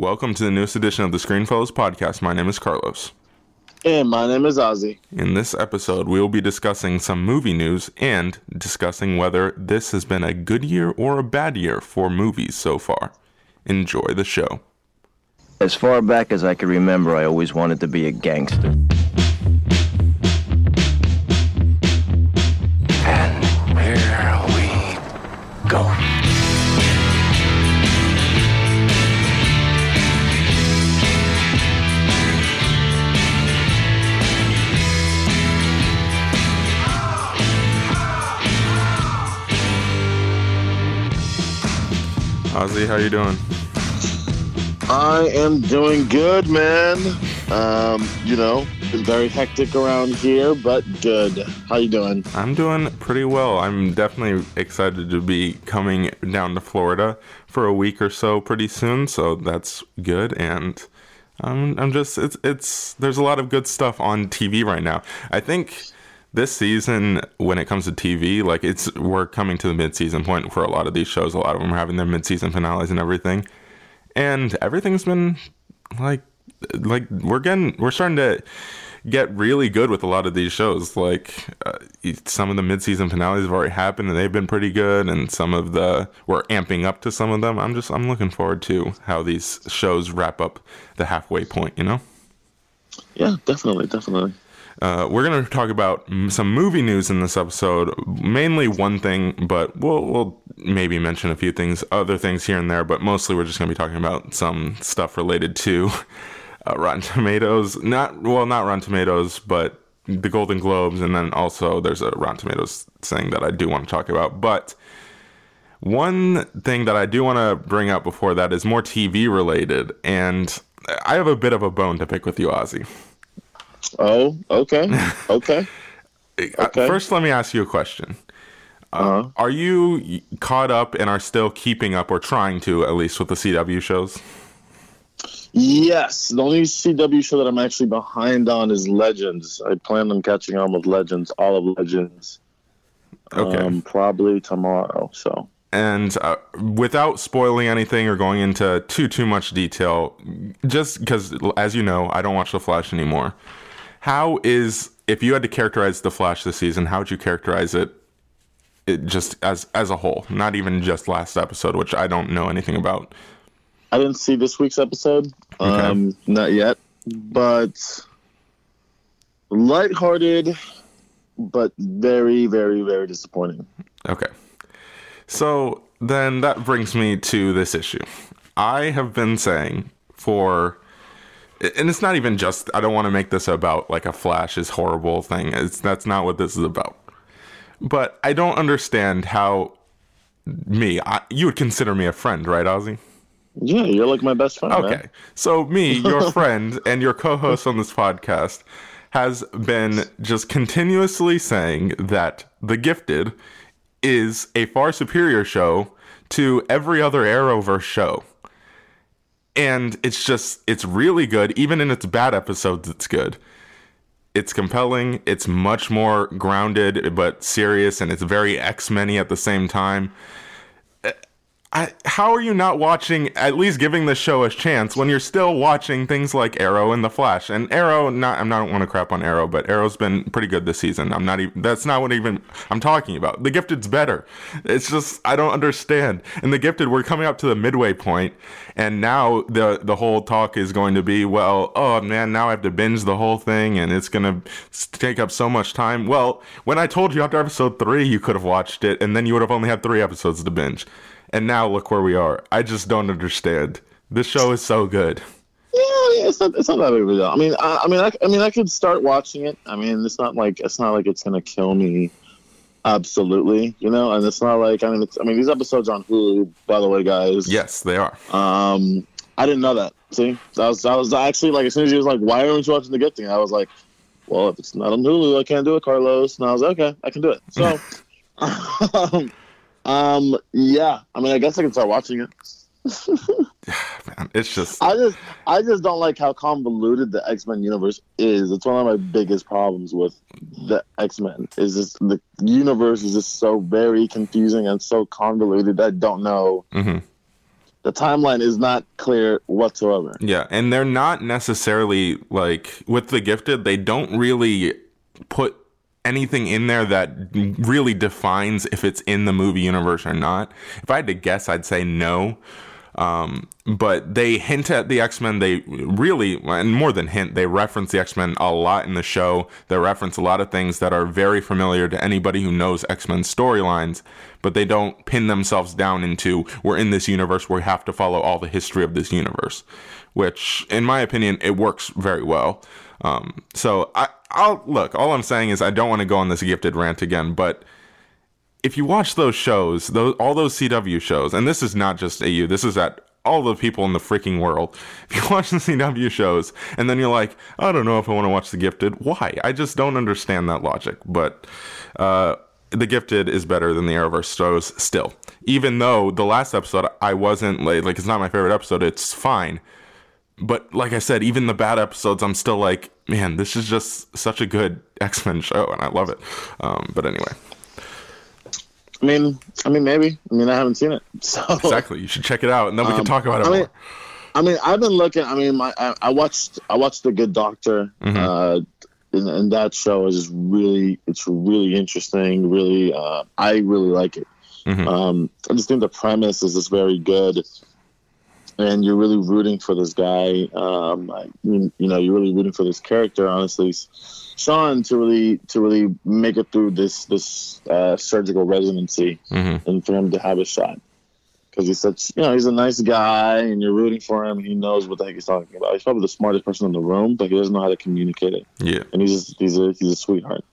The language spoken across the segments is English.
Welcome to the newest edition of the Screenfellows podcast. My name is Carlos. And my name is Ozzy. In this episode, we will be discussing some movie news and discussing whether this has been a good year or a bad year for movies so far. Enjoy the show. As far back as I can remember, I always wanted to be a gangster. Ozzy, how you doing? I am doing good, man. Um, you know, been very hectic around here, but good. How you doing? I'm doing pretty well. I'm definitely excited to be coming down to Florida for a week or so pretty soon, so that's good and um, I'm just it's it's there's a lot of good stuff on TV right now. I think this season when it comes to TV, like it's we're coming to the mid-season point for a lot of these shows. A lot of them are having their mid-season finales and everything. And everything's been like like we're getting we're starting to get really good with a lot of these shows. Like uh, some of the mid-season finales have already happened and they've been pretty good, and some of the we're amping up to some of them. I'm just I'm looking forward to how these shows wrap up the halfway point. You know. Yeah, definitely, definitely. Uh, we're going to talk about some movie news in this episode. Mainly one thing, but we'll, we'll maybe mention a few things, other things here and there. But mostly, we're just going to be talking about some stuff related to uh, Rotten Tomatoes. Not well, not Rotten Tomatoes, but the Golden Globes, and then also there's a Rotten Tomatoes thing that I do want to talk about. But one thing that I do want to bring up before that is more TV related, and I have a bit of a bone to pick with you, Ozzy. Oh, okay, okay. Uh, Okay. First, let me ask you a question. Uh, Uh-huh. Are you caught up and are still keeping up, or trying to at least, with the CW shows? Yes, the only CW show that I'm actually behind on is Legends. I plan on catching on with Legends, all of Legends. Okay. Um, probably tomorrow. So. And uh, without spoiling anything or going into too too much detail, just because, as you know, I don't watch The Flash anymore. How is if you had to characterize The Flash this season? How would you characterize it? It just as as a whole, not even just last episode, which I don't know anything about. I didn't see this week's episode. Okay. Um, not yet, but lighthearted, but very, very, very disappointing. Okay. So then that brings me to this issue. I have been saying for and it's not even just I don't want to make this about like a flash is horrible thing. It's that's not what this is about. But I don't understand how me, I, you would consider me a friend, right, Ozzy? Yeah, you're like my best friend. Okay. man. So me, your friend and your co-host on this podcast has been just continuously saying that The Gifted is a far superior show to every other Arrowverse show. And it's just it's really good even in its bad episodes it's good. It's compelling, it's much more grounded but serious and it's very X-Men at the same time. I, how are you not watching, at least giving the show a chance when you're still watching things like Arrow and The Flash? And Arrow, not I'm not want to crap on Arrow, but Arrow's been pretty good this season. I'm not even. That's not what even I'm talking about. The Gifted's better. It's just I don't understand. And The Gifted, we're coming up to the midway point, and now the the whole talk is going to be, well, oh man, now I have to binge the whole thing, and it's gonna take up so much time. Well, when I told you after episode three, you could have watched it, and then you would have only had three episodes to binge. And now look where we are. I just don't understand. This show is so good. Yeah, it's not. It's not that big of a deal. I mean, I, I mean, I, I mean, I could start watching it. I mean, it's not like it's not like it's gonna kill me. Absolutely, you know, and it's not like I mean, it's, I mean, these episodes are on Hulu, by the way, guys. Yes, they are. Um, I didn't know that. See, I was, I was actually like, as soon as he was like, "Why aren't you watching the gifting?" I was like, "Well, if it's not on Hulu, I can't do it, Carlos." And I was like, "Okay, I can do it." So, um, um, yeah. I mean, I guess I can start watching it. Man, it's just I just, I just don't like how convoluted the X Men universe is. It's one of my biggest problems with the X Men. Is just the universe is just so very confusing and so convoluted. I don't know mhm. the timeline is not clear whatsoever. Yeah, and they're not necessarily like with the gifted, they don't really put anything in there that really defines if it's in the movie universe or not. If I had to guess, I'd say no. Um, but they hint at the X Men. They really, and more than hint, they reference the X Men a lot in the show. They reference a lot of things that are very familiar to anybody who knows X Men storylines, but they don't pin themselves down into we're in this universe we have to follow all the history of this universe, which, in my opinion, it works very well. Um, so I, I'll look. All I'm saying is I don't want to go on this gifted rant again, but if you watch those shows, those all those CW shows, and this is not just AU, this is at all the people in the freaking world. If you watch the CW shows and then you're like, I don't know if I want to watch The Gifted, why? I just don't understand that logic. But uh, The Gifted is better than the Arrowverse shows still. Even though the last episode I wasn't like, like it's not my favorite episode, it's fine. But like I said, even the bad episodes, I'm still like, man, this is just such a good X Men show, and I love it. Um, but anyway. I mean, I mean, maybe. I mean, I haven't seen it, so exactly. You should check it out, and then we can talk about it I more. mean, I mean, I've been looking. I mean, my I, I watched I watched The Good Doctor, Mhm. uh, and, and that show is really it's really interesting. Really, uh, I really like it. Mhm. Um, I just think the premise is just very good, and you're really rooting for this guy. Um, you, you know, you're really rooting for this character. Honestly, Sean to really to really make it through this this uh, surgical residency Mhm. and for him to have a shot because he's such you know he's a nice guy and you're rooting for him. He knows what the heck he's talking about. He's probably the smartest person in the room, but he doesn't know how to communicate it. Yeah. And he's just, he's a he's a sweetheart.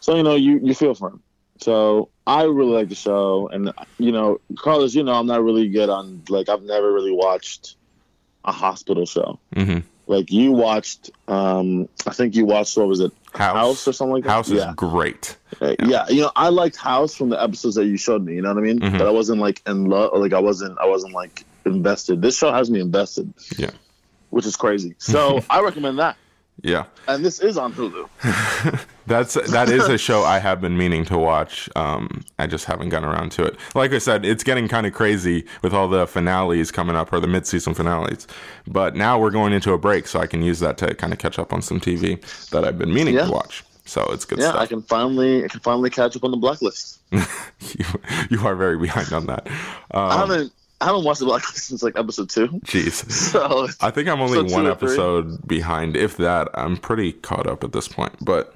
So you know you you feel for him. So I really like the show, and you know Carlos, you know I'm not really good on like I've never really watched a hospital show. hmm Like you watched, um I think you watched what was it House. House or something like that. House is yeah. great. Uh, yeah. you know, I liked House from the episodes that you showed me. You know what I mean? Mhm. But I wasn't like in love, or like I wasn't, I wasn't like invested. This show has me invested. Yeah. which is crazy. So I recommend that. Yeah. And this is on Hulu. That's that is a show I have been meaning to watch. Um, I just haven't gotten around to it. Like I said, it's getting kind of crazy with all the finales coming up or the mid-season finales. But now we're going into a break, so I can use that to kind of catch up on some TV that I've been meaning Yeah. to watch. So it's good Yeah, stuff. I can finally, I can finally catch up on the Blacklist. you, you are very behind on that. I Um, haven't, I haven't watched the Blacklist since like episode two. Jeez. So I think I'm only one episode behind, if that. I'm pretty caught up at this point. But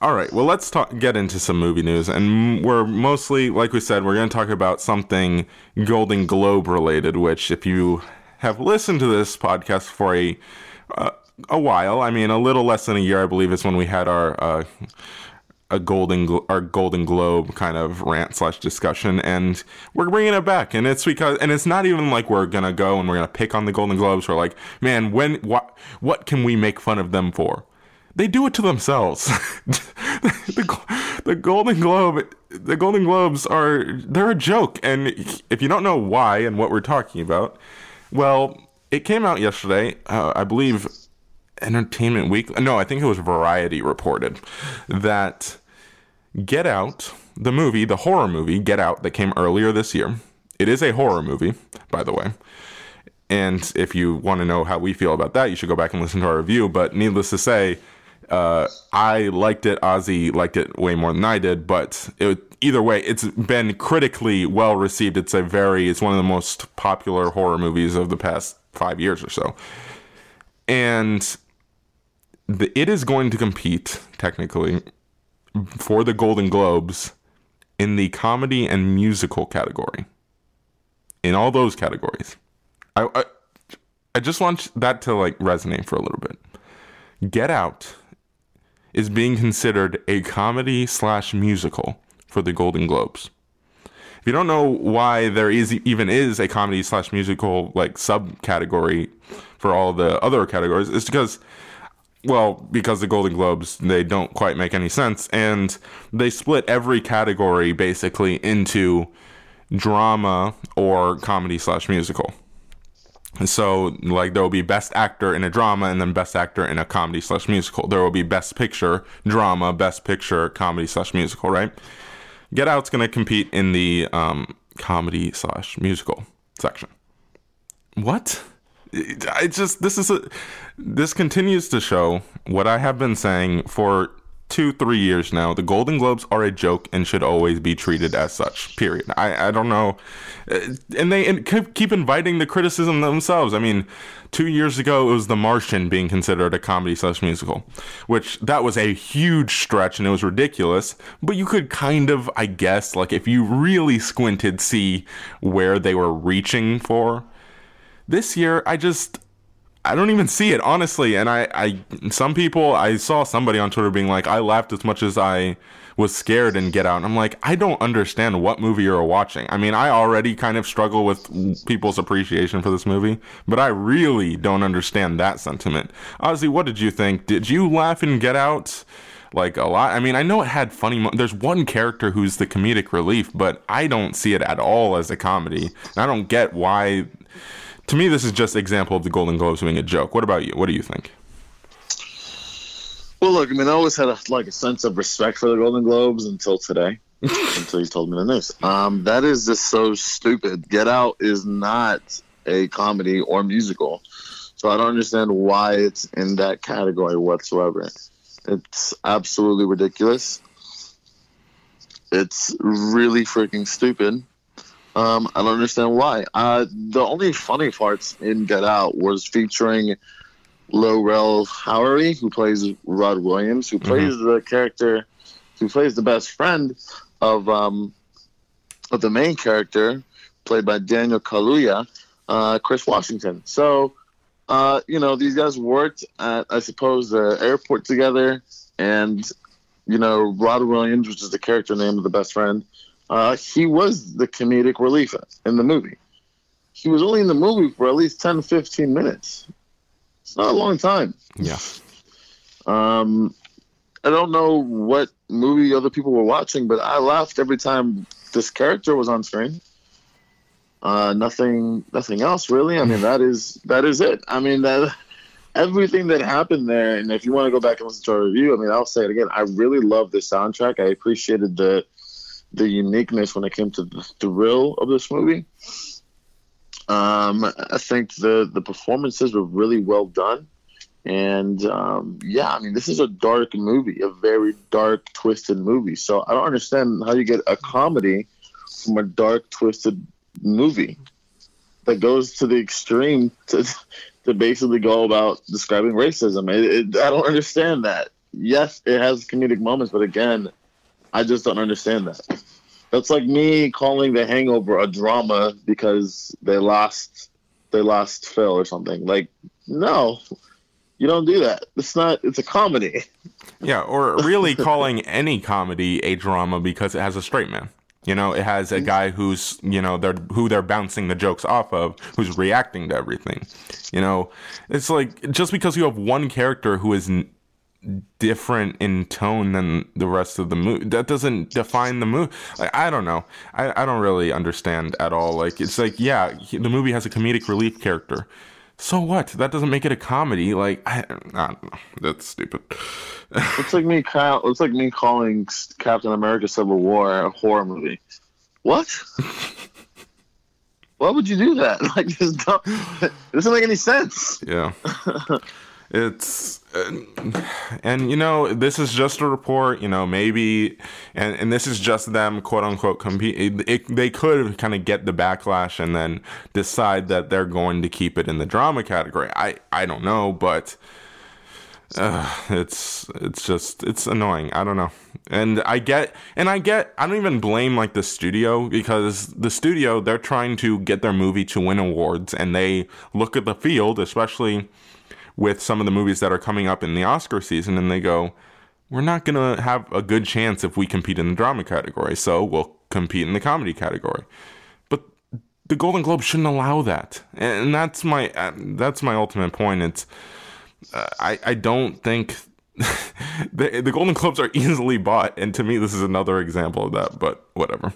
all right, well, let's talk, get into some movie news, and we're mostly, like we said, we're going to talk about something Golden Globe related. Which, if you have listened to this podcast for a uh, a while, I mean, a little less than a year, I believe, is when we had our. Uh, a golden our golden globe kind of rant slash discussion and we're bringing it back. And it's because and it's not even like we're gonna go and we're gonna pick on the golden globes. We're like man when what what can we make fun of them for? They do it to themselves. The, the golden globe the golden globes are they're a joke. And if you don't know why and what we're talking about well it came out yesterday uh, i believe Entertainment Weekly. No, I think it was Variety reported that Get Out, the movie, the horror movie Get Out that came earlier this year. It is a horror movie, by the way. And if you want to know how we feel about that, you should go back and listen to our review. But needless to say, uh, I liked it. Ozzy liked it way more than I did. But it, either way, it's been critically well received. It's a very, it's one of the most popular horror movies of the past five years or so. And the, it is going to compete technically for the Golden Globes in the comedy and musical category. In all those categories, I, I I just want that to like resonate for a little bit. Get Out is being considered a comedy slash musical for the Golden Globes. If you don't know why there is even is a comedy slash musical like subcategory for all the other categories, it's because well, because the Golden Globes, they don't quite make any sense. And they split every category basically into drama or comedy slash musical. And so, like, there will be best actor in a drama and then best actor in a comedy slash musical. There will be best picture, drama, best picture, comedy slash musical, right? Get Out's going to compete in the um, comedy slash musical section. what? I just this is a this continues to show what I have been saying for two, three years now. The Golden Globes are a joke and should always be treated as such. Period. I, I don't know, Uh, and they and keep inviting the criticism themselves. I mean, two years ago it was The Martian being considered a comedy slash musical, which that was a huge stretch and it was ridiculous. But you could kind of, I guess, like if you really squinted, see where they were reaching for. This year, I just I don't even see it honestly, and I, I some people I saw somebody on Twitter being like, I laughed as much as I was scared in Get Out. And I'm like, I don't understand what movie you're watching. I mean, I already kind of struggle with people's appreciation for this movie, but I really don't understand that sentiment. Ozzy, what did you think? Did you laugh in Get Out? Like a lot. I mean, I know it had funny. Mo- There's one character who's the comedic relief, but I don't see it at all as a comedy. And I don't get why to me, this is just example of the Golden Globes being a joke. What about you? What do you think? Well, look, I mean, I always had a, like a sense of respect for the Golden Globes until today, until you told me the news. Um, that is just so stupid. Get Out is not a comedy or musical, so I don't understand why it's in that category whatsoever. It's absolutely ridiculous. It's really freaking stupid. Um, I don't understand why. Uh, the only funny parts in Get Out was featuring Lil Rel Howery, who plays Rod Williams, who plays the character, who plays the best friend of um, of the main character, played by Daniel Kaluuya, uh, Chris Washington. So, uh, you know, these guys worked at, I suppose, the airport together, and you know, Rod Williams, which is the character name of the best friend, uh, he was the comedic relief in the movie. He was only in the movie for at least 10, 15 minutes. It's not a long time. Yeah. Um, I don't know what movie other people were watching, but I laughed every time this character was on screen. Uh, nothing, nothing else really. I mean, that is that is it. I mean, that everything that happened there. And if you want to go back and listen to our review, I mean, I'll say it again. I really love the soundtrack. I appreciated the the uniqueness when it came to the thrill of this movie. Um, I think the the performances were really well done, and um, yeah, I mean, this is a dark movie, a very dark, twisted movie. So I don't understand how you get a comedy from a dark, twisted movie that goes to the extreme to to basically go about describing racism. It, it, I don't understand that. Yes, it has comedic moments, but again, I just don't understand that. That's like me calling The Hangover a drama because they lost they lost Phil or something. Like, no, you don't do that. It's not. It's a comedy. Yeah, or really calling any comedy a drama because it has a straight man. You know, it has a mm-hmm. guy who's you know they're who they're bouncing the jokes off of, who's reacting to everything. You know, it's like just because you have one character who is different in tone than the rest of the movie, that doesn't define the movie. Like, I don't know. I, I don't really understand at all. Like it's like yeah, the movie has a comedic relief character. So what? That doesn't make it a comedy. Like I, I don't know. That's stupid. It's like me. Call, it's like me calling Captain America: Civil War a horror movie. What? Why would you do that? Like, just don't, it doesn't make any sense. Yeah. it's and, you know this is just a report you know maybe and and this is just them quote unquote compete they could kind of get the backlash and then decide that they're going to keep it in the drama category. I i don't know but uh, it's it's just it's annoying. I don't know. And i get and i get i don't even blame like the studio because the studio they're trying to get their movie to win awards and they look at the field especially with some of the movies that are coming up in the Oscar season, and they go, "We're not gonna have a good chance if we compete in the drama category, so we'll compete in the comedy category." But the Golden Globe shouldn't allow that, and that's my uh, that's my ultimate point. It's uh, I I don't think. the, the Golden Globes are easily bought, and to me, this is another example of that. But whatever.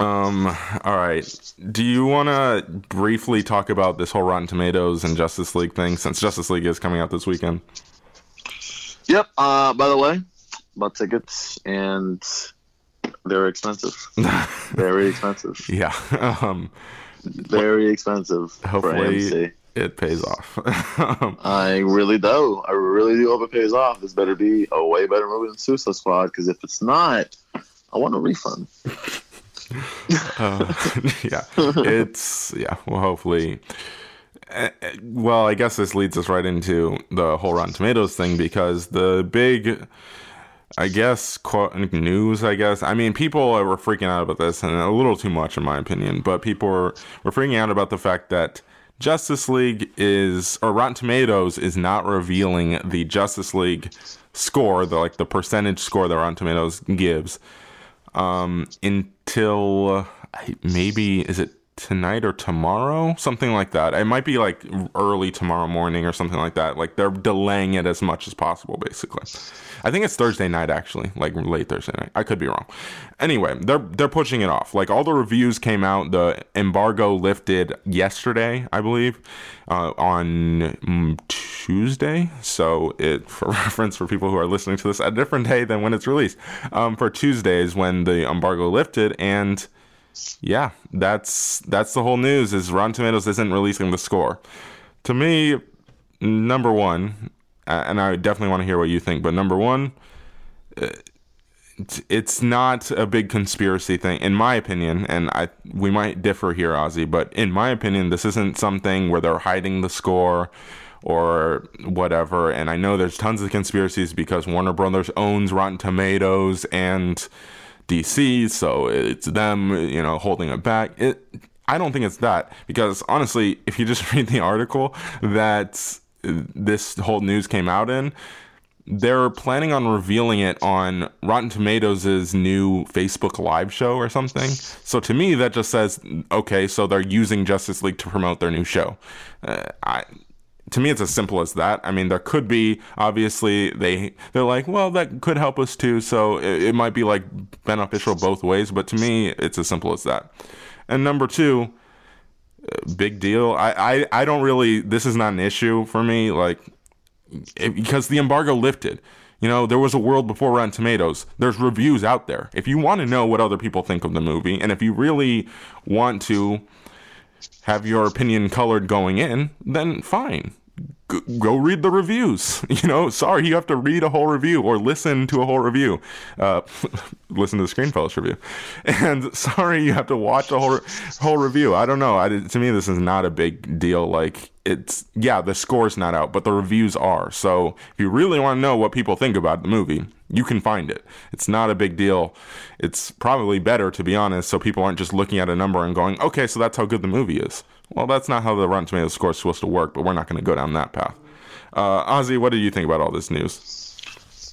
Um. All right. Do you want to briefly talk about this whole Rotten Tomatoes and Justice League thing, since Justice League is coming out this weekend? Yep. Uh, by the way, bought tickets and they're expensive. Very expensive. Yeah. Um. very expensive Hopefully it pays off. I really do. I really do hope it pays off. This better be a way better movie than Suicide Squad. Because if it's not, I want a refund. uh, yeah, it's yeah. Well, hopefully. eh, eh, Well, I guess this leads us right into the whole Rotten Tomatoes thing because the big, I guess, quote, news. I guess I mean people were freaking out about this, and a little too much in my opinion. But people were were freaking out about the fact that Justice League is or Rotten Tomatoes is not revealing the Justice League score, the like the percentage score that Rotten Tomatoes gives um, until uh, maybe is it tonight or tomorrow, something like that. It might be like early tomorrow morning or something like that. Like they're delaying it as much as possible, basically. I think it's Thursday night actually, like late Thursday night. I could be wrong. Anyway, they're they're pushing it off. Like all the reviews came out. The embargo lifted yesterday, I believe, uh, on mm, Tuesday. So it for reference for people who are listening to this a different day than when it's released. Um, for Tuesdays when the embargo lifted and yeah, that's that's the whole news. Is Rotten Tomatoes isn't releasing the score. To me, number one, and I definitely want to hear what you think. But number one, uh, it's- it's not a big conspiracy thing, in my opinion. And I we might differ here, Ozzy, but in my opinion, this isn't something where they're hiding the score or whatever. And I know there's tons of conspiracies because Warner Brothers owns Rotten Tomatoes and DC, so it's them, you know, holding it back. It, I don't think it's that because honestly, if you just read the article that this whole news came out in, they're planning on revealing it on Rotten Tomatoes' new Facebook Live show or something. So to me, that just says, okay, so they're using Justice League to promote their new show. Uh, I to me it's as simple as that. I mean there could be obviously they they're like well that could help us too. So it, it might be like beneficial both ways but to me it's as simple as that. And number two uh, big deal. I i, I don't really this is not an issue for me like it, because the embargo lifted. You know there was a world before rotten tomatoes. There's reviews out there. If you want to know what other people think of the movie and if you really want to have your opinion colored going in, then fine. Go read the reviews. You know, sorry, you have to read a whole review or listen to a whole review. Uh, listen to the Screen Screenfellows review. And sorry, you have to watch a whole whole review. I don't know. I, to me, this is not a big deal. Like it's yeah, the score's not out, but the reviews are. So if you really want to know what people think about the movie, you can find it. It's not a big deal. It's probably better to be honest, so people aren't just looking at a number and going, "Okay, so that's how good the movie is." Well, that's not how the Rotten Tomatoes score is supposed to work, but we're not going to go down that path. Uh, Ozzy, what do you think about all this news?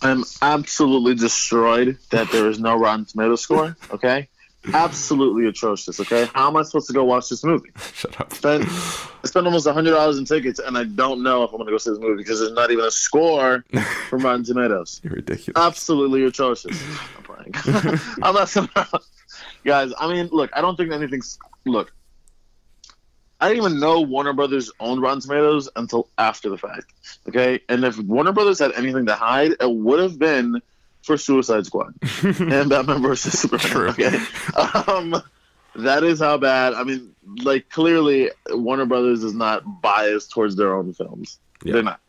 I'm absolutely destroyed that there is no Rotten Tomato score. Okay, absolutely atrocious. Okay, how am I supposed to go watch this movie? Shut up. Spend I spent almost hundred dollars in tickets, and I don't know if I'm going to go see this movie because there's not even a score from Rotten Tomatoes. You're ridiculous. Absolutely atrocious. I'm playing. I'm not guys. I mean, look, I don't think anything's look. I didn't even know Warner Brothers owned Rotten Tomatoes until after the fact. Okay, and if Warner Brothers had anything to hide, it would have been for Suicide Squad and Batman versus Superman. True. Okay, um, that is how bad. I mean, like clearly, Warner Brothers is not biased towards their own films. Yeah. They're not.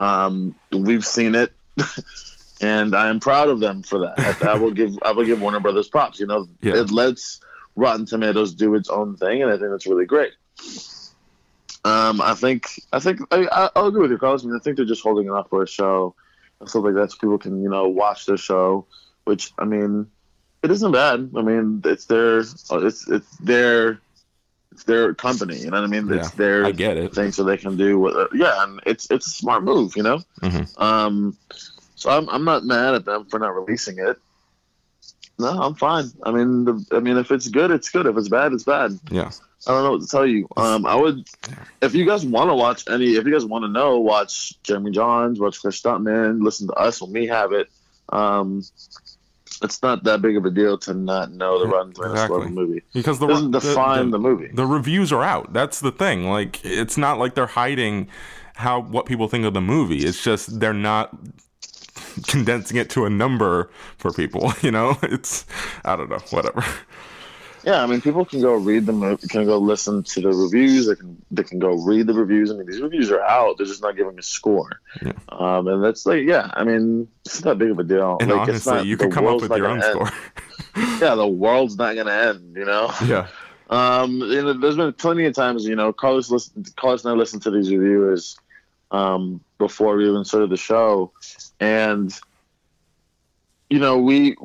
Um, we've seen it, and I am proud of them for that. I, I will give I will give Warner Brothers props. You know, Yeah. it lets Rotten Tomatoes do its own thing, and I think that's really great. Um, I think I think I, I- I'll agree with you, Carlos. I mean, I think they're just holding it up for a show and stuff like that, so people can you know watch the show. Which I mean, it isn't bad. I mean, it's their it's it's their it's their company. You know what I mean? It's Yeah, their I get it. thing, so they can do what. Yeah, and it's it's a smart move. You know. Mhm. Um, so I'm I'm not mad at them for not releasing it. No, I'm fine. I mean, the, I mean, if it's good, it's good. If it's bad, it's bad. Yeah. I don't know what to tell you. Um, I would, if you guys want to watch any, if you guys want to know, watch Jeremy Jahns, watch Chris Stuckmann, listen to us when we have it. Um, it's not that big of a deal to not know the Rotten Tomatoes Exactly. the movie. Because the It doesn't the- define the, the, movie. the reviews are out. That's the thing. Like it's not like they're hiding how what people think of the movie. It's just they're not condensing it to a number for people, you know? It's I don't know, whatever. Yeah, I mean, people can go read them, can go listen to the reviews. They can they can go read the reviews. I mean, these reviews are out. They're just not giving a score. Yeah. Um, and that's like, yeah, I mean, it's not big of a deal. And like, it's honestly, not, you could come up with your own end. score. Yeah, the world's not gonna end. You know. yeah. Um, you know, there's been plenty of times, you know, Carlos listen, Carlos and I listened to these reviewers um, before we even started the show, and you know, we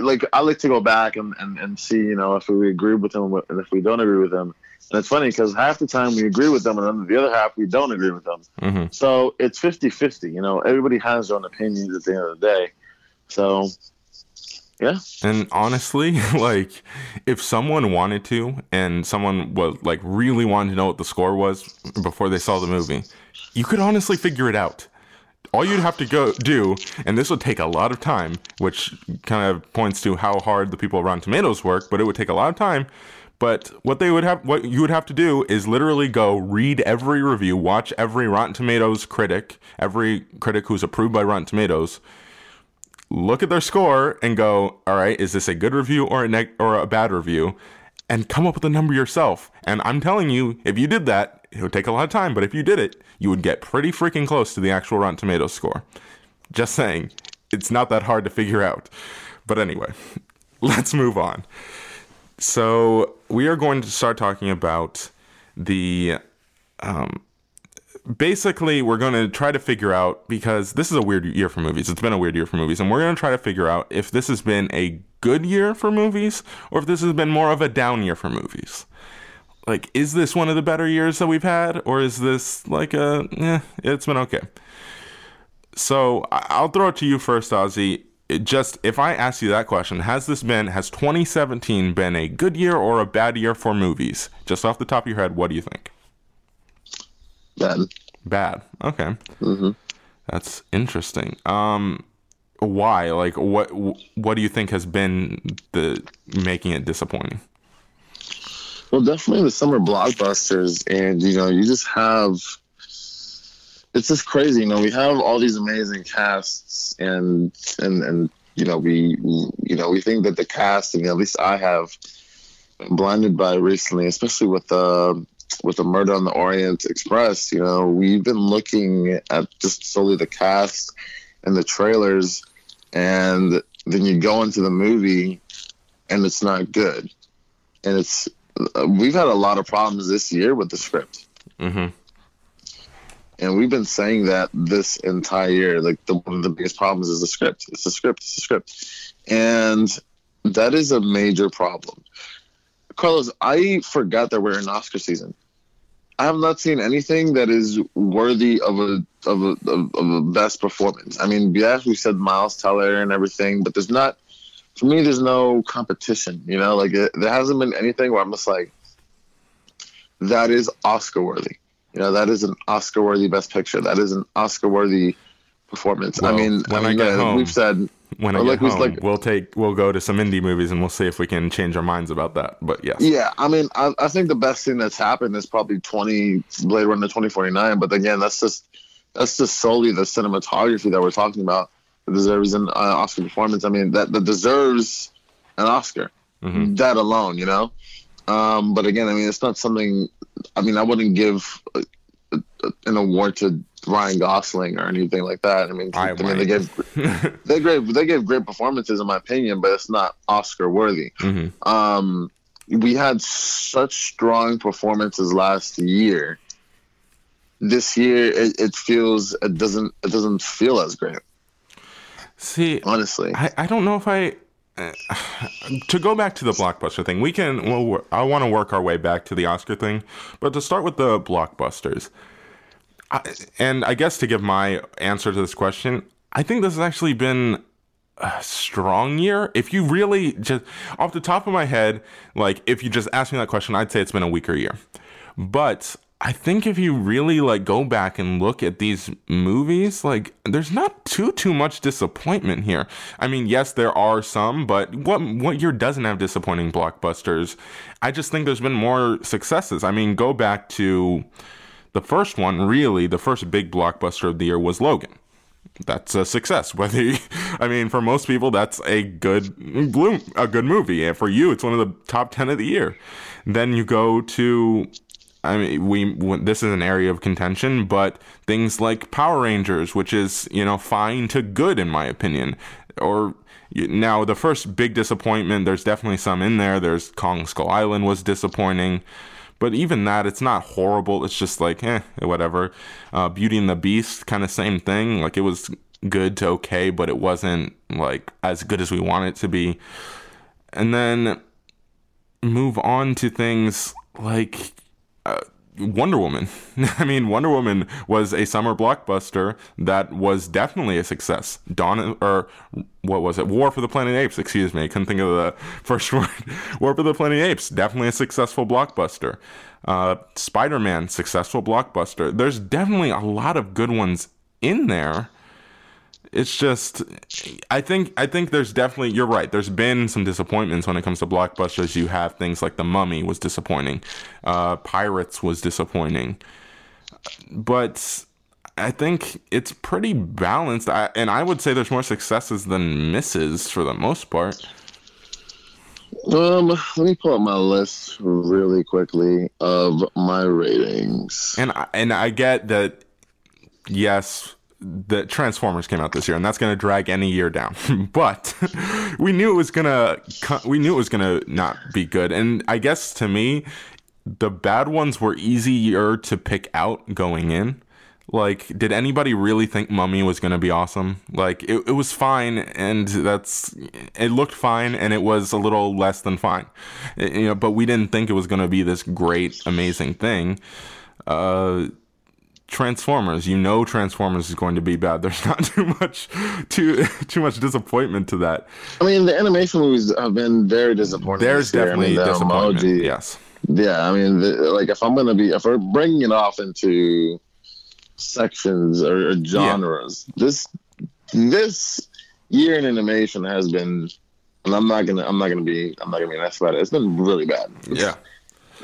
like I like to go back and, and, and see, you know, if we agree with them and if we don't agree with them. And it's funny because half the time we agree with them, and then the other half we don't agree with them. hmm So it's 50 50. You know, everybody has their own opinions at the end of the day. So, yeah. And honestly, like if someone wanted to and someone was like really wanted to know what the score was before they saw the movie, you could honestly figure it out. All you'd have to go do, and this would take a lot of time, which kind of points to how hard the people around Tomatoes work, but it would take a lot of time. But what they would have, what you would have to do is literally go read every review, watch every Rotten Tomatoes critic, every critic who's approved by Rotten Tomatoes, look at their score and go, all right, is this a good review or a or a bad review, and come up with a number yourself. And I'm telling you, if you did that, it would take a lot of time, but if you did it, you would get pretty freaking close to the actual Rotten Tomatoes score. Just saying, it's not that hard to figure out. But anyway, let's move on. So we are going to start talking about the um, basically we're going to try to figure out because this is a weird year for movies it's been a weird year for movies and we're going to try to figure out if this has been a good year for movies or if this has been more of a down year for movies like is this one of the better years that we've had or is this like a eh, it's been okay so i'll throw it to you first ozzy It just if i ask you that question has this been has 2017 been a good year or a bad year for movies just off the top of your head what do you think Bad. Bad. Okay. hmm That's interesting. Um why? Like what what do you think has been the making it disappointing? Well, definitely the summer blockbusters, and you know, you just have. It's just crazy, you know. We have all these amazing casts, and and and you know, we you know we think that the cast, and at least I have been blinded by recently, especially with the with the Murder on the Orient Express. You know, we've been looking at just solely the cast and the trailers, and then you go into the movie, and it's not good, and it's we've had a lot of problems this year with the script. Mm-hmm. and we've been saying that this entire year like the, one of the biggest problems is the script. It's the script. It's the script. And that is a major problem. Carlos i forgot that we're in oscar season. I have not seen anything that is worthy of a of a of, a best performance. I mean yes we said miles teller and everything but there's not for me there's no competition you know like it, there hasn't been anything where i'm just like that is oscar worthy you know that is an oscar worthy best picture that is an oscar worthy performance i mean when I I get uh, home- we've said When I get like we- home, like- we'll take we'll go to some indie movies and we'll see if we can change our minds about that. But yes. yeah i mean I, I think the best thing that's happened is probably 20 blade runner 2049 but again that's just that's just solely the cinematography that we're talking about deserves an uh, oscar performance i mean that, that deserves an oscar Mhm. that alone, you know. Um, but again, I mean, it's not something. I mean, I wouldn't give a, a, an award to Ryan Gosling or anything like that. I mean, I I, mean, they gave they gave they gave great performances in my opinion, but it's not Oscar worthy. hmm Um, we had such strong performances last year. This year, it, it feels it doesn't it doesn't feel as great, See, honestly. I, I don't know if I uh, to go back to the blockbuster thing. We can. Well, I want to work our way back to the Oscar thing, but to start with the blockbusters, I, and I guess to give my answer to this question, I think this has actually been a strong year. If you really just off the top of my head, like if you just ask me that question, I'd say it's been a weaker year. But I think if you really like go back and look at these movies, like there's not too too much disappointment here. I mean, yes, there are some, but what what year doesn't have disappointing blockbusters? I just think there's been more successes. I mean, go back to the first one, really, the first big blockbuster of the year was Logan. that's a success. Whether you, I mean, for most people, that's a good a good movie, and for you, it's one of the top ten of the year. Then you go to, I mean, we this is an area of contention, but things like Power Rangers, which is you know fine to good in my opinion, or now the first big disappointment. There's definitely some in there. There's Kong Skull Island was disappointing. But even that, it's not horrible. It's just like, eh, whatever. Uh, Beauty and the Beast, kind of same thing. Like it was good to okay, but it wasn't like as good as we want it to be. And then move on to things like Wonder Woman. I mean, Wonder Woman was a summer blockbuster that was definitely a success. Dawn, or what was it? War for the Planet of Apes. Excuse me, couldn't think of the first word. War for the Planet of Apes, definitely a successful blockbuster. Uh, Spider Man, successful blockbuster. There's definitely a lot of good ones in there it's just I think I think there's definitely you're right. There's been some disappointments when it comes to blockbusters. You have things like The Mummy was disappointing, uh, Pirates was disappointing, but I think it's pretty balanced. I, and I would say there's more successes than misses for the most part. Um, let me pull up my list really quickly of my ratings. And I, and I get that. Yes, the Transformers came out this year, and that's going to drag any year down. but we knew it was gonna we knew it was gonna not be good, and I guess to me, the bad ones were easier to pick out going in. Like, did anybody really think Mummy was going to be awesome? Like, it, it was fine, and that's it looked fine, and it was a little less than fine. It, you know, but we didn't think it was going to be this great, amazing thing. Uh, Transformers. You know Transformers is going to be bad. There's not too much too too much disappointment to that. I mean, the animation movies have been very disappointing. There's definitely I mean, the disappointment. Emoji, yes. Yeah, I mean, the, like if I'm gonna be if we're bringing it off into sections or, or genres, yeah. this this year in animation has been, and I'm not gonna I'm not gonna be I'm not gonna be nice about it. It's been really bad. It's yeah,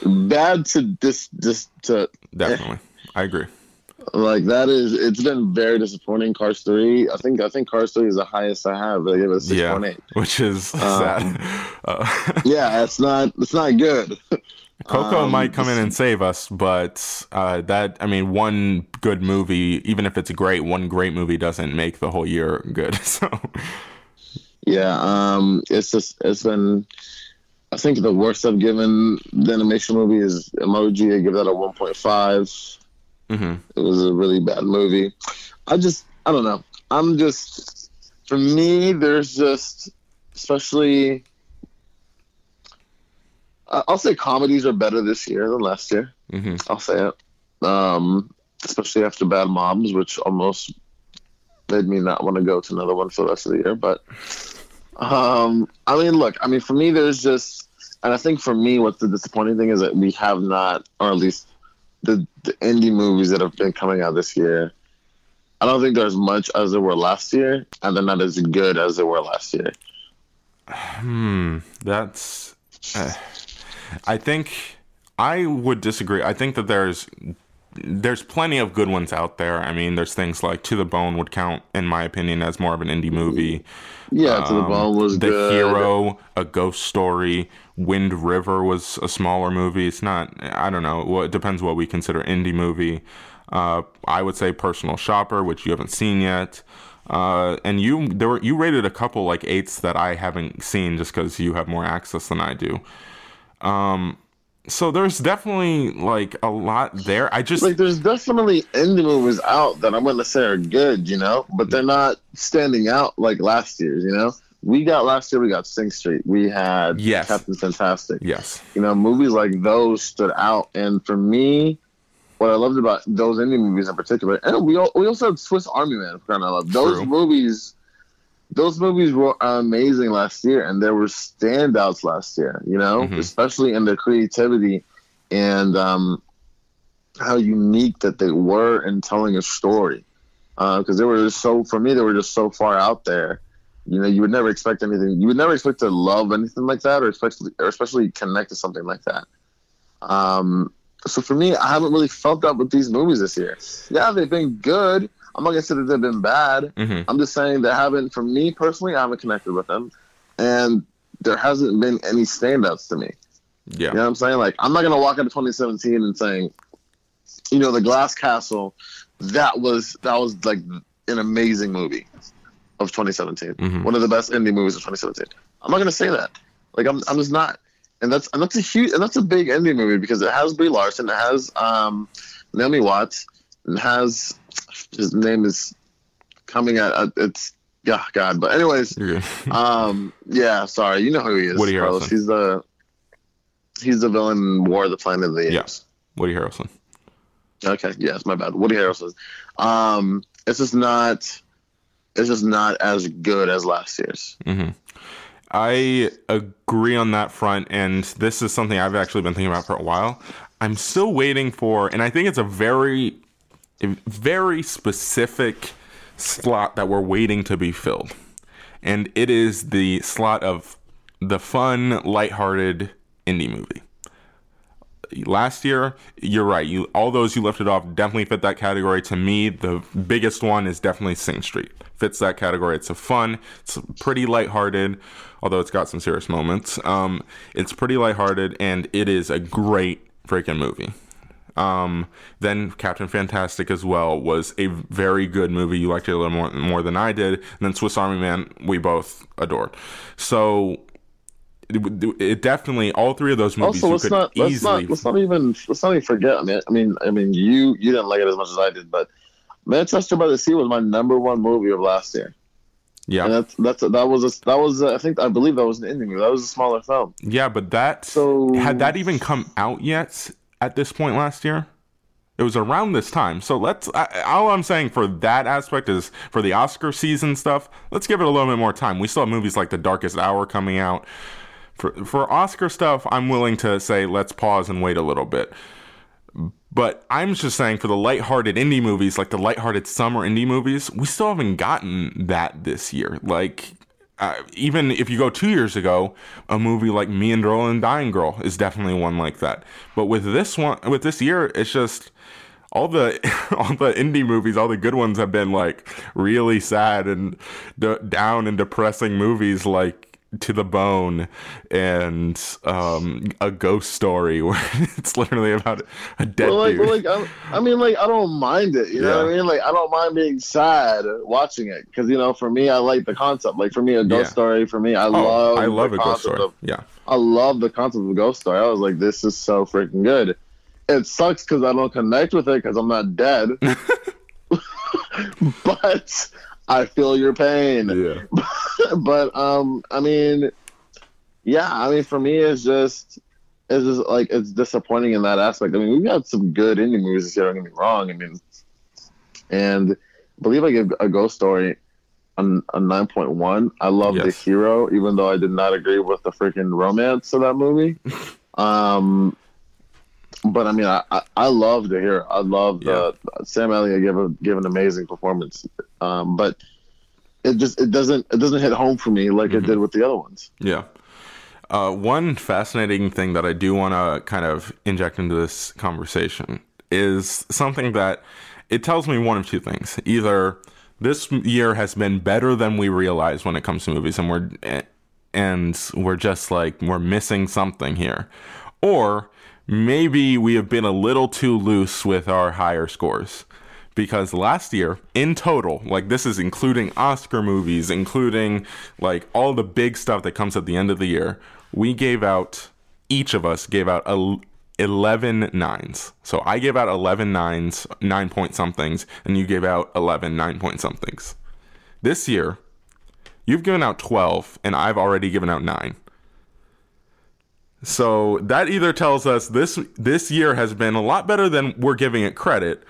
bad to this this to definitely. I agree. Like that is, it's been very disappointing. Cars three, I think, I think Cars three is the highest I have. They give it six point eight, yeah, which is um, sad. Uh, yeah, it's not, it's not good. Coco um, might come in and save us, but uh, that I mean, one good movie, even if it's great, one great movie doesn't make the whole year good. So, yeah, um, it's just it's been. I think the worst I've given the animation movie is Emoji. I give that a one point five. Mm-hmm. It was a really bad movie. I just, I don't know. I'm just, for me, there's just, especially, I'll say comedies are better this year than last year. Mm-hmm. I'll say it. Um, especially after Bad Moms, which almost made me not want to go to another one for the rest of the year. But, um, I mean, look, I mean, for me, there's just, and I think for me, what's the disappointing thing is that we have not, or at least the, the indie movies that have been coming out this year, I don't think they're as much as they were last year, and they're not as good as they were last year. Hmm, that's. Uh, I think I would disagree. I think that there's there's plenty of good ones out there. I mean, there's things like To the Bone would count, in my opinion, as more of an indie movie. Yeah, um, To the um, Bone was good. The good. Hero, A Ghost Story, Wind River was a smaller movie. It's not, I don't know, it depends what we consider indie movie. Uh, I would say Personal Shopper, which you haven't seen yet. Uh, and you there were you rated a couple like eights that I haven't seen just because you have more access than I do. Um, so there's definitely like a lot there. I just like there's definitely indie movies out that I'm gonna say are good, you know, but they're not standing out like last year's, you know we got last year we got Sing Street. We had yes. Captain Fantastic. Yes. You know, movies like those stood out. And for me, what I loved about those indie movies in particular, and we all, we also had Swiss Army Man for crying out loud. Those True. movies those movies were amazing last year and there were standouts last year, you know, mm-hmm. especially in their creativity and um, how unique that they were in telling a story. Because uh, they were just so, for me, they were just so far out there you know, you would never expect anything. You would never expect to love anything like that, or especially, or especially connect to something like that. Um, so for me, I haven't really felt that with these movies this year. Yeah, they've been good. I'm not gonna say that they've been bad. Mhm. I'm just saying they haven't. For me personally, I haven't connected with them, and there hasn't been any standouts to me. Yeah. You know what I'm saying? Like, I'm not gonna walk into 2017 and saying, you know, the Glass Castle, that was that was like an amazing movie of 2017. Mhm. One of the best indie movies of 2017. I'm not gonna say that. Like, I'm I'm just not. And that's and that's a huge and that's a big indie movie because it has Brie Larson, it has um, Naomi Watts, and has his name is coming at uh, it's yeah God. But anyways, um, yeah, sorry, you know who he is. Woody Carlos. Harrelson. He's the he's the villain in War of the Planet of the Apes. Yes. Woody Harrelson. Okay, yes, my bad. Woody Harrelson. Um, it's just not. It's just not as good as last year's. hmm I agree on that front, and this is something I've actually been thinking about for a while. I'm still waiting for, and I think it's a very, very specific slot that we're waiting to be filled, and it is the slot of the fun, lighthearted indie movie. Last year, you're right. You all those you lifted off definitely fit that category. To me, the biggest one is definitely Sing Street. Fits that category. It's a fun, it's pretty lighthearted, although it's got some serious moments. Um, it's pretty lighthearted, and it is a great freaking movie. Um, then Captain Fantastic as well was a very good movie. You liked it a little more more than I did. And then Swiss Army Man, we both adored. So it, it definitely all three of those movies Also, let's could not let's not let's not even let's not even forget. I mean, I mean, I mean, you you didn't like it as much as I did, but Manchester by the Sea was my number one movie of last year, yeah and that's that's that was a, that was a, I think I believe that was an indie movie. That was a smaller film. Yeah, but that So had that even come out yet at this point last year? It was around this time. So let's. I, all I'm saying for that aspect is for the Oscar season stuff. Let's give it a little bit more time. We still have movies like The Darkest Hour coming out. For for Oscar stuff, I'm willing to say let's pause and wait a little bit. But I'm just saying for the lighthearted indie movies, like the lighthearted summer indie movies, we still haven't gotten that this year. Like, uh, even if you go two years ago, a movie like Me and Earl and Dying Girl is definitely one like that. But with this one, with this year, it's just all the all the indie movies, all the good ones have been like really sad and down and depressing movies like to the bone and um, a ghost story where it's literally about a dead Well, like, dude. well, like I, I mean, like I don't mind it. You know what I mean? Like I don't mind being sad watching it because you know, for me, I like the concept. Like for me, a ghost Yeah. story. For me, I oh, love. I love the a ghost concept story. Of, yeah, I love the concept of a ghost story. I was like, this is so freaking good. It sucks because I don't connect with it because I'm not dead. but I feel your pain. yeah, but um, I mean, yeah, I mean, for me, it's just it's just like it's disappointing in that aspect. I mean, we've got some good indie movies this year. Don't get me wrong. I mean, and I believe I gave a Ghost Story a, a nine point one. I love the hero, even though I did not agree with the freaking romance of that movie. um. But I mean, I, I, I love to hear. I love the Sam Elliott gave a gave an amazing performance. Um, but it just it doesn't it doesn't hit home for me like it Mhm. did with the other ones. yeah. Uh, one fascinating thing that I do want to kind of inject into this conversation is something that it tells me one of two things. Either this year has been better than we realize when it comes to movies, and we're and we're just like we're missing something here, or maybe we have been a little too loose with our higher scores. Because last year, in total, like this is including Oscar movies, including like all the big stuff that comes at the end of the year, we gave out, each of us gave out el- 11 nines. So I gave out 11 nines, nine point somethings, and you gave out 11 nine point somethings. This year, you've given out 12, and I've already given out nine. So that either tells us this this year has been a lot better than we're giving it credit,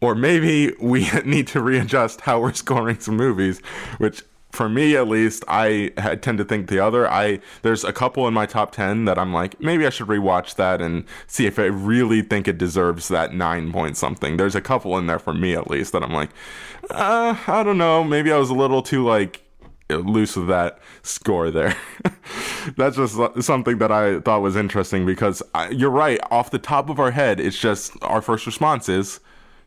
or maybe we need to readjust how we're scoring some movies, which for me at least, I tend to think the other. I there's a couple in my top ten that I'm like maybe I should rewatch that and see if I really think it deserves that nine point something. There's a couple in there for me at least that I'm like, uh, I don't know. Maybe I was a little too like loose with that score there. That's just something that I thought was interesting because I, you're right. Off the top of our head, it's just our first response is,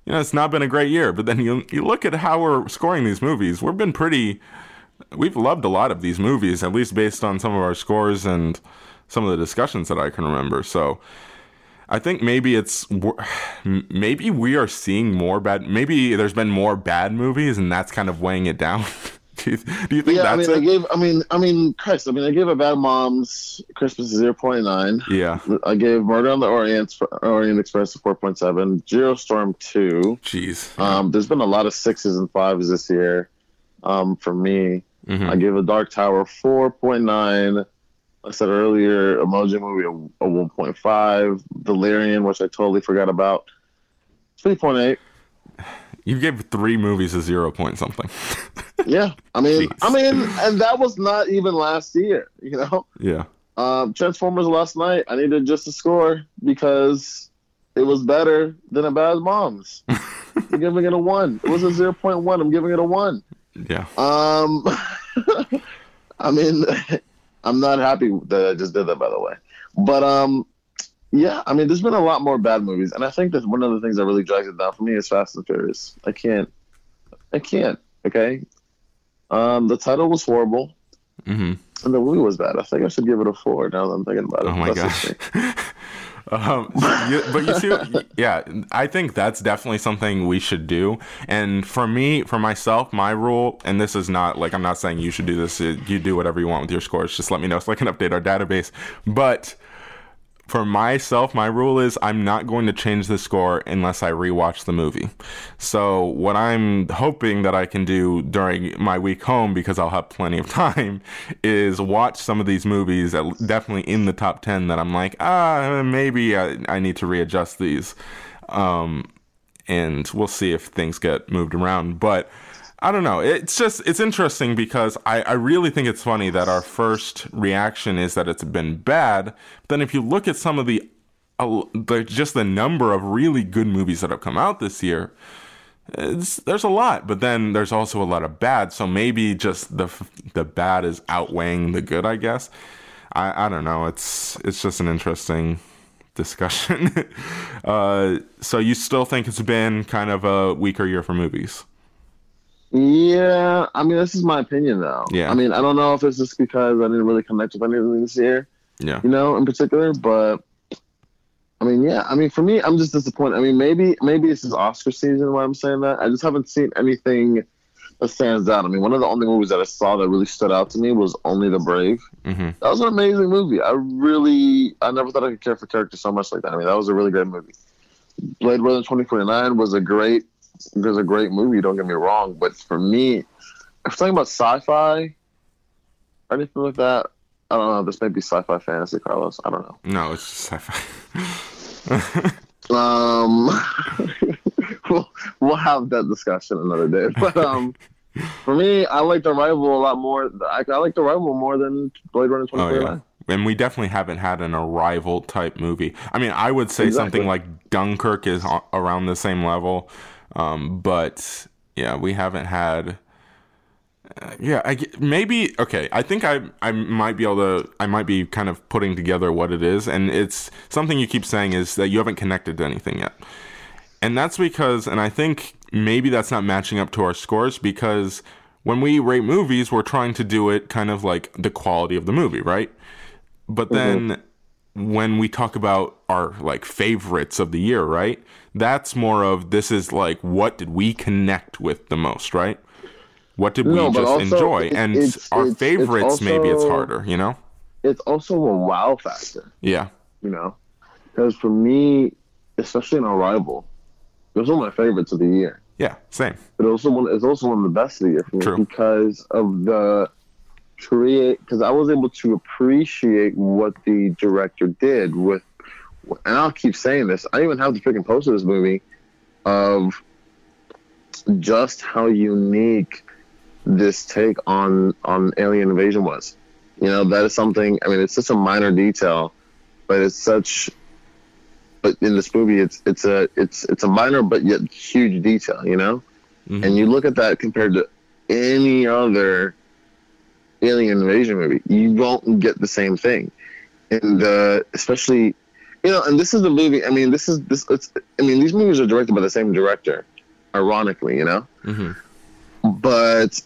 you know, it's not been a great year. But then you you look at how we're scoring these movies. We've been pretty. We've loved a lot of these movies, at least based on some of our scores and some of the discussions that I can remember. So. I think maybe it's maybe we are seeing more bad. Maybe there's been more bad movies, and that's kind of weighing it down. do, you, do you think yeah, that's I mean, it? I gave, I mean, I mean, Christ, I mean, I gave a Bad Moms Christmas zero point nine. yeah, I gave Murder on the Orient Orient Express a four point seven. Geostorm two. jeez. Um, there's been a lot of sixes and fives this year. Um, for me, Mhm. I gave a Dark Tower four point nine. I said earlier, Emoji Movie a, a one point five. Valerian, which I totally forgot about, three point eight. You gave three movies a zero point something. Yeah, I mean, Jeez. I mean, and that was not even last year. You know, yeah. um, Transformers Last Knight. I needed just a score because it was better than a Bad Moms. I'm giving it a one. It was a zero point one. I'm giving it a one. Yeah. Um, I mean, I'm not happy that I just did that, by the way. But um, yeah, I mean, there's been a lot more bad movies, and I think that one of the things that really drags it down for me is Fast and Furious. I can't, I can't. Okay, um, the title was horrible, hmm and the movie was bad. I think I should give it a four. Now that I'm thinking about it. Oh my That's gosh. um, you, but you see, yeah, I think that's definitely something we should do. And for me, for myself, my rule, and this is not like I'm not saying you should do this. You do whatever you want with your scores. Just let me know so I can update our database. But for myself, my rule is I'm not going to change the score unless I rewatch the movie. So what I'm hoping that I can do during my week home, because I'll have plenty of time, is watch some of these movies that definitely in the top ten that I'm like, ah, maybe I, I need to readjust these. Um, and we'll see if things get moved around. But I don't know. It's just it's interesting because I, I really think it's funny that our first reaction is that it's been bad. But then if you look at some of the, uh, the just the number of really good movies that have come out this year, there's a lot. But then there's also a lot of bad. So maybe just the the bad is outweighing the good. I guess. I, I don't know. It's it's just an interesting discussion. uh, so you still think it's been kind of a weaker year for movies? Yeah, I mean, this is my opinion, though. Yeah. I mean, I don't know if it's just because I didn't really connect with anything this year. Yeah. you know, in particular. But I mean, yeah, I mean, for me, I'm just disappointed. I mean, maybe maybe this is Oscar season why I'm saying that. I just haven't seen anything that stands out. I mean, one of the only movies that I saw that really stood out to me was Only the Brave. hmm That was an amazing movie. I really, I never thought I could care for characters so much like that. I mean, that was a really great movie. Blade Runner 2049 was a great, was a great movie. Don't get me wrong, but for me, if talking about sci-fi or anything like that, I don't know. This may be sci-fi fantasy, Carlos. I don't know. No, it's just sci-fi. Um, we'll, we'll have that discussion another day. But um, for me, I like the Arrival a lot more. I, I The Arrival more than Blade Runner oh 2049. yeah. And we definitely haven't had an arrival type movie. I mean, I would say Exactly. something like Dunkirk is around the same level, um, but yeah, we haven't had. Uh, yeah, I, maybe okay. I think I I might be able to. I might be kind of putting together what it is, and it's something you keep saying is that you haven't connected to anything yet, and that's because, and I think maybe that's not matching up to our scores because when we rate movies, we're trying to do it kind of like the quality of the movie, right? But then when we talk about our like favorites of the year, right? That's more of this is like what did we connect with the most, right? What did we No, but just also enjoy? it- and it's- our it's- it's favorites, maybe it's harder, you know? It's also a wow factor, Yeah. you know, because for me, especially in Arrival, it was one of my favorites of the year. Yeah. Same. But also one, it's also one of the best of the year for me True. because of the create. Because I was able to appreciate what the director did with, and I'll keep saying this. I even have the freaking poster of this movie, of just how unique this take on on alien invasion was. You know, that is something. I mean, it's such a minor detail, but it's such. But in this movie, it's it's a it's it's a minor but yet huge detail. You know Mhm. and you look at that compared to any other alien invasion movie. You won't get the same thing. And uh, especially, you know, and this is the movie. I mean, this is this. It's. I mean, these movies are directed by the same director. Ironically, you know, hmm but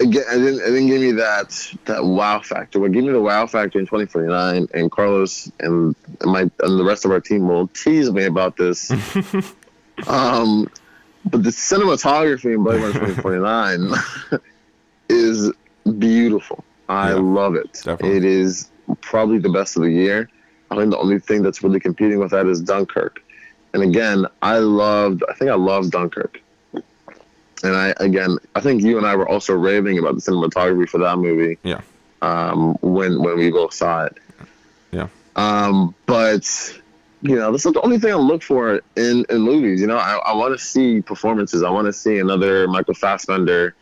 again, it didn't, it didn't give me that that wow factor. What gave me the wow factor in 2049, and Carlos and my and the rest of our team will tease me about this. um, but the cinematography in Blade Runner 2049 is beautiful. I Yeah, love it. definitely. It is probably the best of the year. I think the only thing that's really competing with that is Dunkirk. And again, I loved. I think I loved Dunkirk. And I again, I think you and I were also raving about the cinematography for that movie. Yeah. Um, when when we both saw it. Yeah. Um, but you know, this is the only thing I look for in in movies. You know, I, I want to see performances. I want to see another Michael Fassbender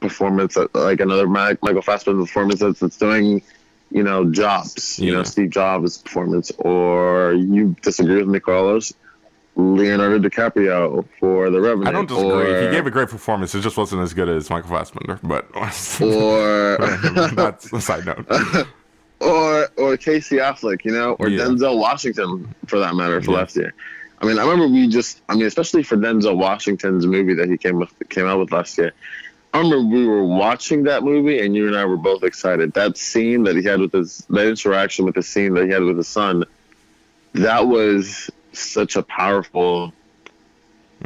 performance, uh, like another Michael Fassbender performance that's, that's doing, you know, jobs. You know, Steve Jobs' performance. Or you disagree with me, Carlos? Leonardo DiCaprio for The Revenant. I don't disagree. Or, he gave a great performance. It just wasn't as good as Michael Fassbender. But or that's a side note. or or Casey Affleck, you know, or Yeah. Denzel Washington for that matter for Yeah. last year. I mean, I remember we just, I mean, especially for Denzel Washington's movie that he came with, came out with last year. I remember we were watching that movie, and you and I were both excited. That scene that he had with his, that interaction with the scene that he had with his son, that was such a powerful,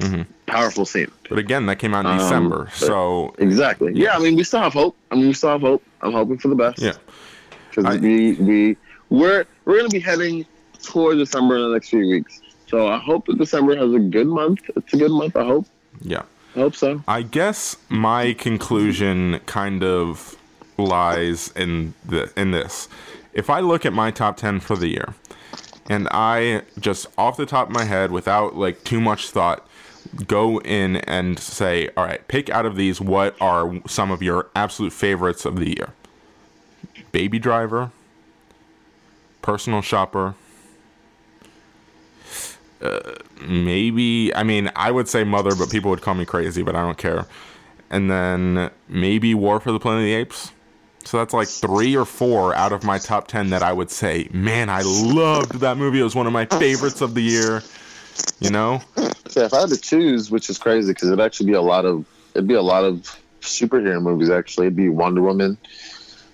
hmm powerful scene. But again, that came out in Um, December, so Exactly. Yeah, I mean, we still have hope. I mean, we still have hope. I'm hoping for the best. yeah. because we we we're we're gonna be heading toward December in the next few weeks. So I hope that December has a good month. It's a good month. I hope. Yeah. I hope so. I guess my conclusion kind of lies in the in this. If I look at my top 10 for the year and I just off the top of my head without like too much thought go in and say, "All right, pick out of these what are some of your absolute favorites of the year?" Baby Driver, Personal Shopper, maybe I mean I would say Mother, but people would call me crazy, but I don't care. And then maybe War for the Planet of the Apes. So that's like three or four out of my top ten that I would say, man, I loved that movie. It was one of my favorites of the year. You know? Yeah, if I had to choose, which is crazy because it'd actually be a lot of it'd be a lot of superhero movies. Actually, it'd be Wonder Woman,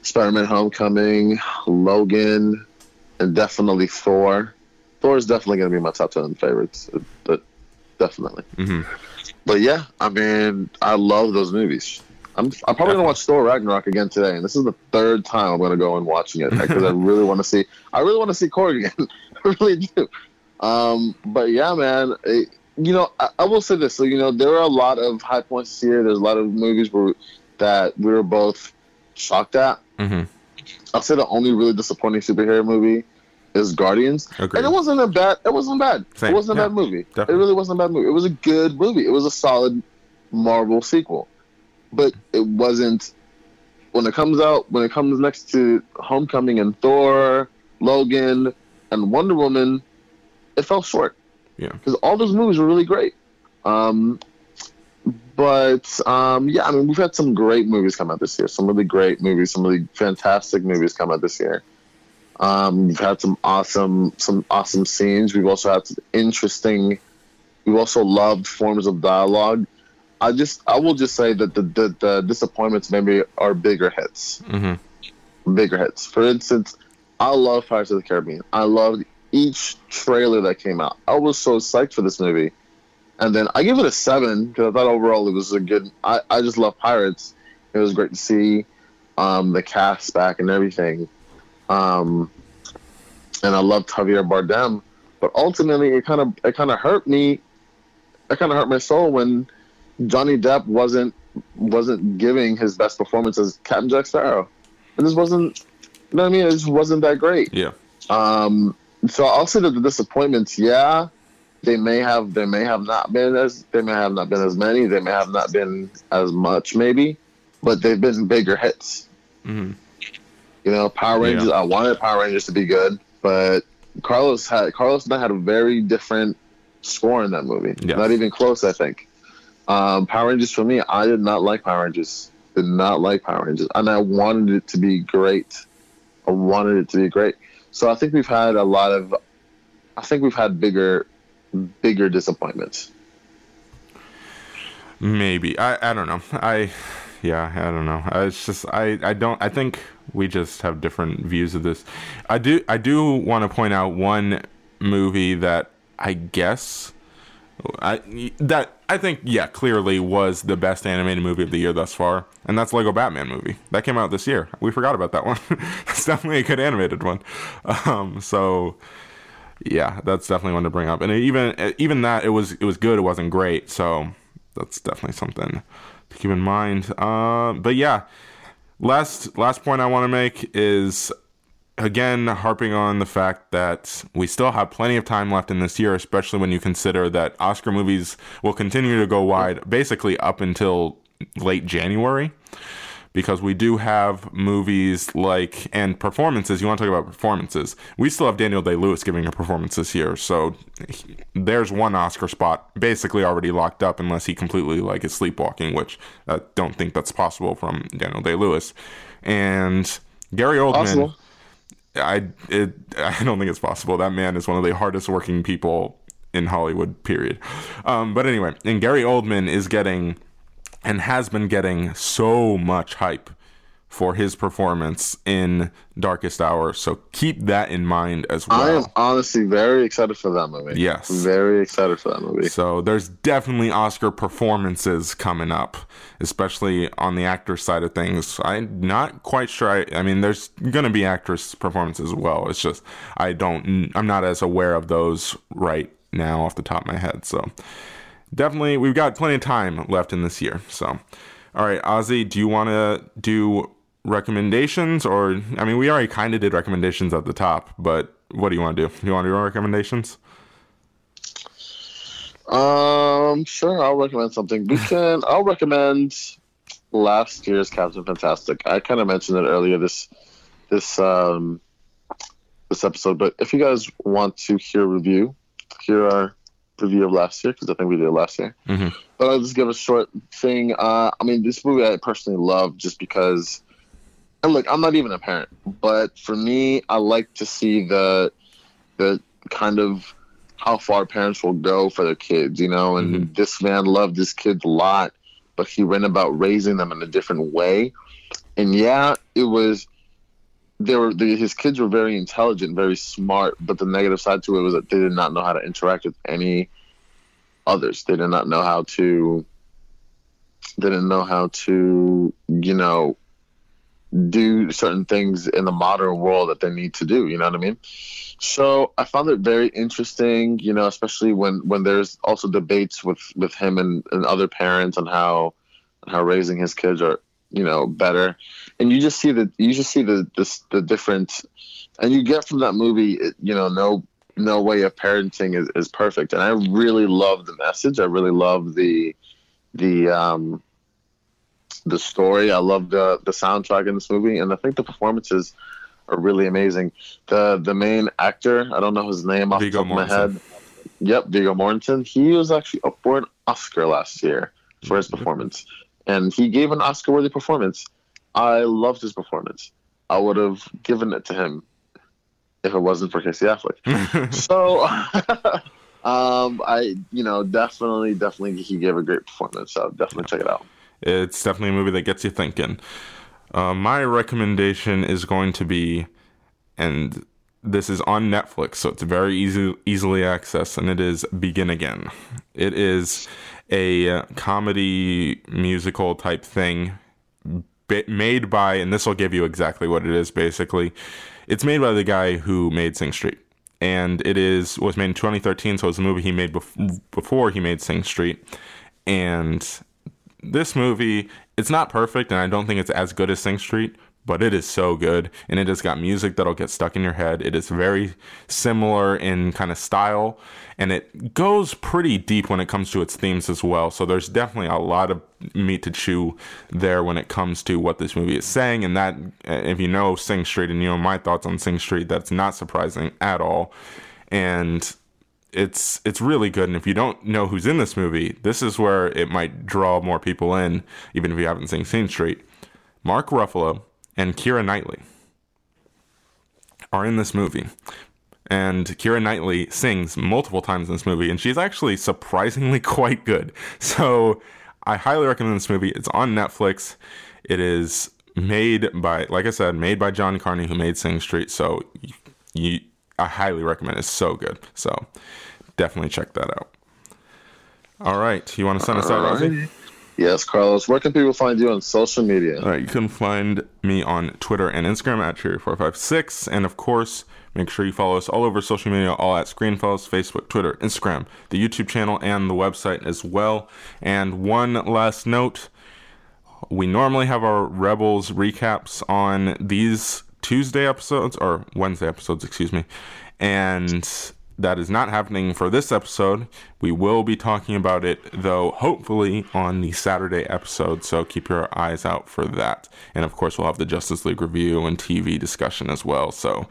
Spider-Man: Homecoming, Logan, and definitely Thor. Thor is definitely gonna be my top ten favorites. But definitely. hmm But yeah, I mean, I love those movies. I'm, I'm probably gonna watch Thor Ragnarok again today, and this is the third time I'm gonna go and watching it because I really want to see. I really want to see Korg again. I really do. Um, but yeah, man, it, you know, I, I will say this. So you know, there are a lot of high points this year. There's a lot of movies where that we were both shocked at. hmm I'll say the only really disappointing superhero movie is Guardians, Agreed. and it wasn't a bad. It wasn't bad. Same. It wasn't a Yeah, bad movie. definitely. It really wasn't a bad movie. It was a good movie. It was a solid Marvel sequel, but it wasn't. When it comes out, when it comes next to Homecoming and Thor, Logan, and Wonder Woman, it fell short. Yeah. because all those movies were really great. Um, but um, yeah, I mean, we've had some great movies come out this year. Some really great movies, some really fantastic movies come out this year. Um, we've had some awesome, some awesome scenes. We've also had some interesting. We've also loved forms of dialogue. I just, I will just say that the the, the disappointments maybe are bigger hits hmm bigger hits. For instance, I love Pirates of the Caribbean. I loved each trailer that came out. I was so psyched for this movie. And then I give it a seven because I thought overall it was a good. I, I just love Pirates. It was great to see um, the cast back and everything. Um, and I loved Javier Bardem. But ultimately, it kind of it kind of hurt me. It kind of hurt my soul when Johnny Depp wasn't wasn't giving his best performance as Captain Jack Sparrow. It just wasn't. You know what I mean? It just wasn't that great. Yeah. Um, so I'll say that the disappointments, yeah, they may have they may have not been as they may have not been as many, they may have not been as much maybe, but they've been bigger hits. hmm You know, Power Yeah. Rangers. I wanted Power Rangers to be good, but Carlos had Carlos and I had a very different score in that movie. Not even close, I think. Um, Power Rangers for me, I did not like Power Rangers. did not like Power Rangers, and I wanted it to be great. I wanted it to be great. So I think we've had a lot of, I think we've had bigger, bigger disappointments. Maybe I I don't know I yeah I don't know it's just I I don't I think we just have different views of this. I do I do want to point out one movie that I guess I that I think yeah clearly was the best animated movie of the year thus far, and that's Lego Batman movie that came out this year. We forgot about that one. it's definitely a good animated one. Um, so yeah, that's definitely one to bring up. And even even that it was it was good. It wasn't great. So that's definitely something to keep in mind. Uh, but yeah, last last point I want to make is again harping on the fact that we still have plenty of time left in this year, especially when you consider that Oscar movies will continue to go wide basically up until late January. Because we do have movies like and performances. You want to talk about performances? We still have Daniel Day Lewis giving a performance this year, so there's one Oscar spot basically already locked up, unless he completely like is sleepwalking, which I don't think that's possible from Daniel Day Lewis. And Gary Oldman. Possible I it I don't think it's possible. That man is one of the hardest working people in Hollywood. Period. Um, but anyway, and Gary Oldman is getting and has been getting so much hype for his performance in Darkest Hour. So keep that in mind as well. I am honestly very excited for that movie. Yes. Very excited for that movie. So there's definitely Oscar performances coming up, especially on the actor side of things. I'm not quite sure. I, I mean, there's going to be actress performances as well. It's just, I don't, I'm not as aware of those right now off the top of my head. So definitely, we've got plenty of time left in this year. So, all right, Ozzy, do you want to do recommendations or I mean we already kind of did recommendations at the top, but what do you want to do? You want to do recommendations? Um, sure. I'll recommend something. We can. I'll recommend last year's Captain Fantastic. I kind of mentioned it earlier this this um this episode, but if you guys want to hear a review, here our review of last year because I think we did last year. Mm-hmm. But I'll just give a short thing. Uh, I mean, this movie I personally love just because and look, I'm not even a parent, but for me, I like to see the the kind of how far parents will go for their kids, you know. And mm-hmm. this man loved his kids a lot, but he went about raising them in a different way. And yeah, it was. They were the, his kids were very intelligent, very smart, but the negative side to it was that they did not know how to interact with any others. They did not know how to. They didn't know how to, you know, do certain things in the modern world that they need to do. You know what I mean? So I found it very interesting. You know, especially when when there's also debates with with him and, and other parents on how how raising his kids are you know better, and you just see the you just see the the, the different, and you get from that movie. You know, no no way of parenting is, is perfect, and I really love the message. I really love the the um the story. I love the the soundtrack in this movie, and I think the performances are really amazing. The the main actor, I don't know his name off Viggo the top Mortensen. of my head. Yep, Viggo Mortensen. He was actually up for an Oscar last year for his performance, and he gave an Oscar-worthy performance. I loved his performance. I would have given it to him if it wasn't for Casey Affleck. so, um, I, you know, definitely, definitely, he gave a great performance. So definitely check it out. It's definitely a movie that gets you thinking. Uh, my recommendation is going to be, and this is on Netflix, so it's very easy, easily accessed, and it is Begin Again. It is a comedy musical type thing made by, and this will give you exactly what it is basically. It's made by the guy who made Sing Street. And it is was made in 2013, so it's a movie he made bef- before he made Sing Street. And this movie, it's not perfect, and I don't think it's as good as Sing Street, but it is so good, and it has got music that'll get stuck in your head. It is very similar in kind of style, and it goes pretty deep when it comes to its themes as well. So there's definitely a lot of meat to chew there when it comes to what this movie is saying, and that uh, if you know Sing Street and you know my thoughts on Sing Street, that's not surprising at all. And it's it's really good and if you don't know who's in this movie this is where it might draw more people in even if you haven't seen Sing Street Mark Ruffalo and Keira Knightley are in this movie. And Keira Knightley sings multiple times in this movie, and she's actually surprisingly quite good. So I highly recommend this movie. It's on Netflix. It is made by, like I said, made by John Carney, who made Sing Street. So you, I highly recommend it. It's so good. So definitely check that out. All right. You want to send us out, Rosie? Yes, Carlos. Where can people find you on social media? All right. You can find me on Twitter and Instagram at Cherry456. And of course, make sure you follow us all over social media, all at Screenfellas, Facebook, Twitter, Instagram, the YouTube channel, and the website as well. And one last note we normally have our Rebels recaps on these Tuesday episodes, or Wednesday episodes, excuse me. And that is not happening for this episode. We will be talking about it, though, hopefully on the Saturday episode. So keep your eyes out for that. And of course, we'll have the Justice League review and TV discussion as well. So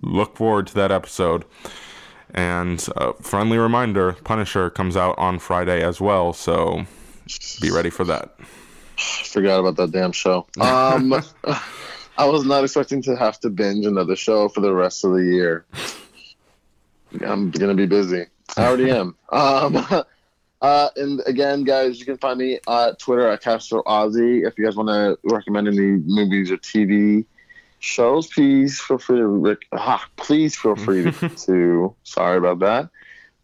look forward to that episode. And a friendly reminder Punisher comes out on Friday as well. So be ready for that. Forgot about that damn show. Um, I was not expecting to have to binge another show for the rest of the year. I'm gonna be busy. I already am. Um, uh, and again, guys, you can find me at Twitter at Castro Ozzy. If you guys want to recommend any movies or TV shows, please feel free to. Rec- ah, please feel free to. Sorry about that.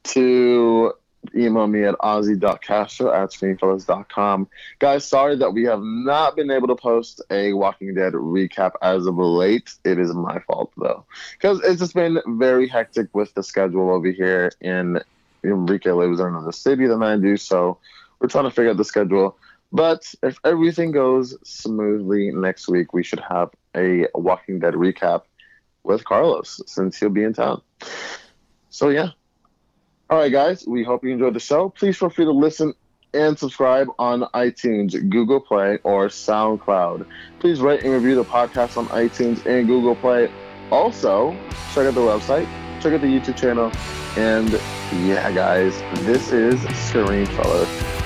To email me at ozzy.castro at screenfellas.com. Guys, sorry that we have not been able to post a Walking Dead recap as of late. It is my fault, though, because it's just been very hectic with the schedule over here. And Enrique lives in another city than I do, so we're trying to figure out the schedule. But if everything goes smoothly next week, we should have a Walking Dead recap with Carlos since he'll be in town. So, yeah, all right, guys, we hope you enjoyed the show. Please feel free to listen and subscribe on iTunes, Google Play, or SoundCloud. Please rate and review the podcast on iTunes and Google Play. Also, check out the website, check out the YouTube channel, and yeah, guys, this is Screen Fellas.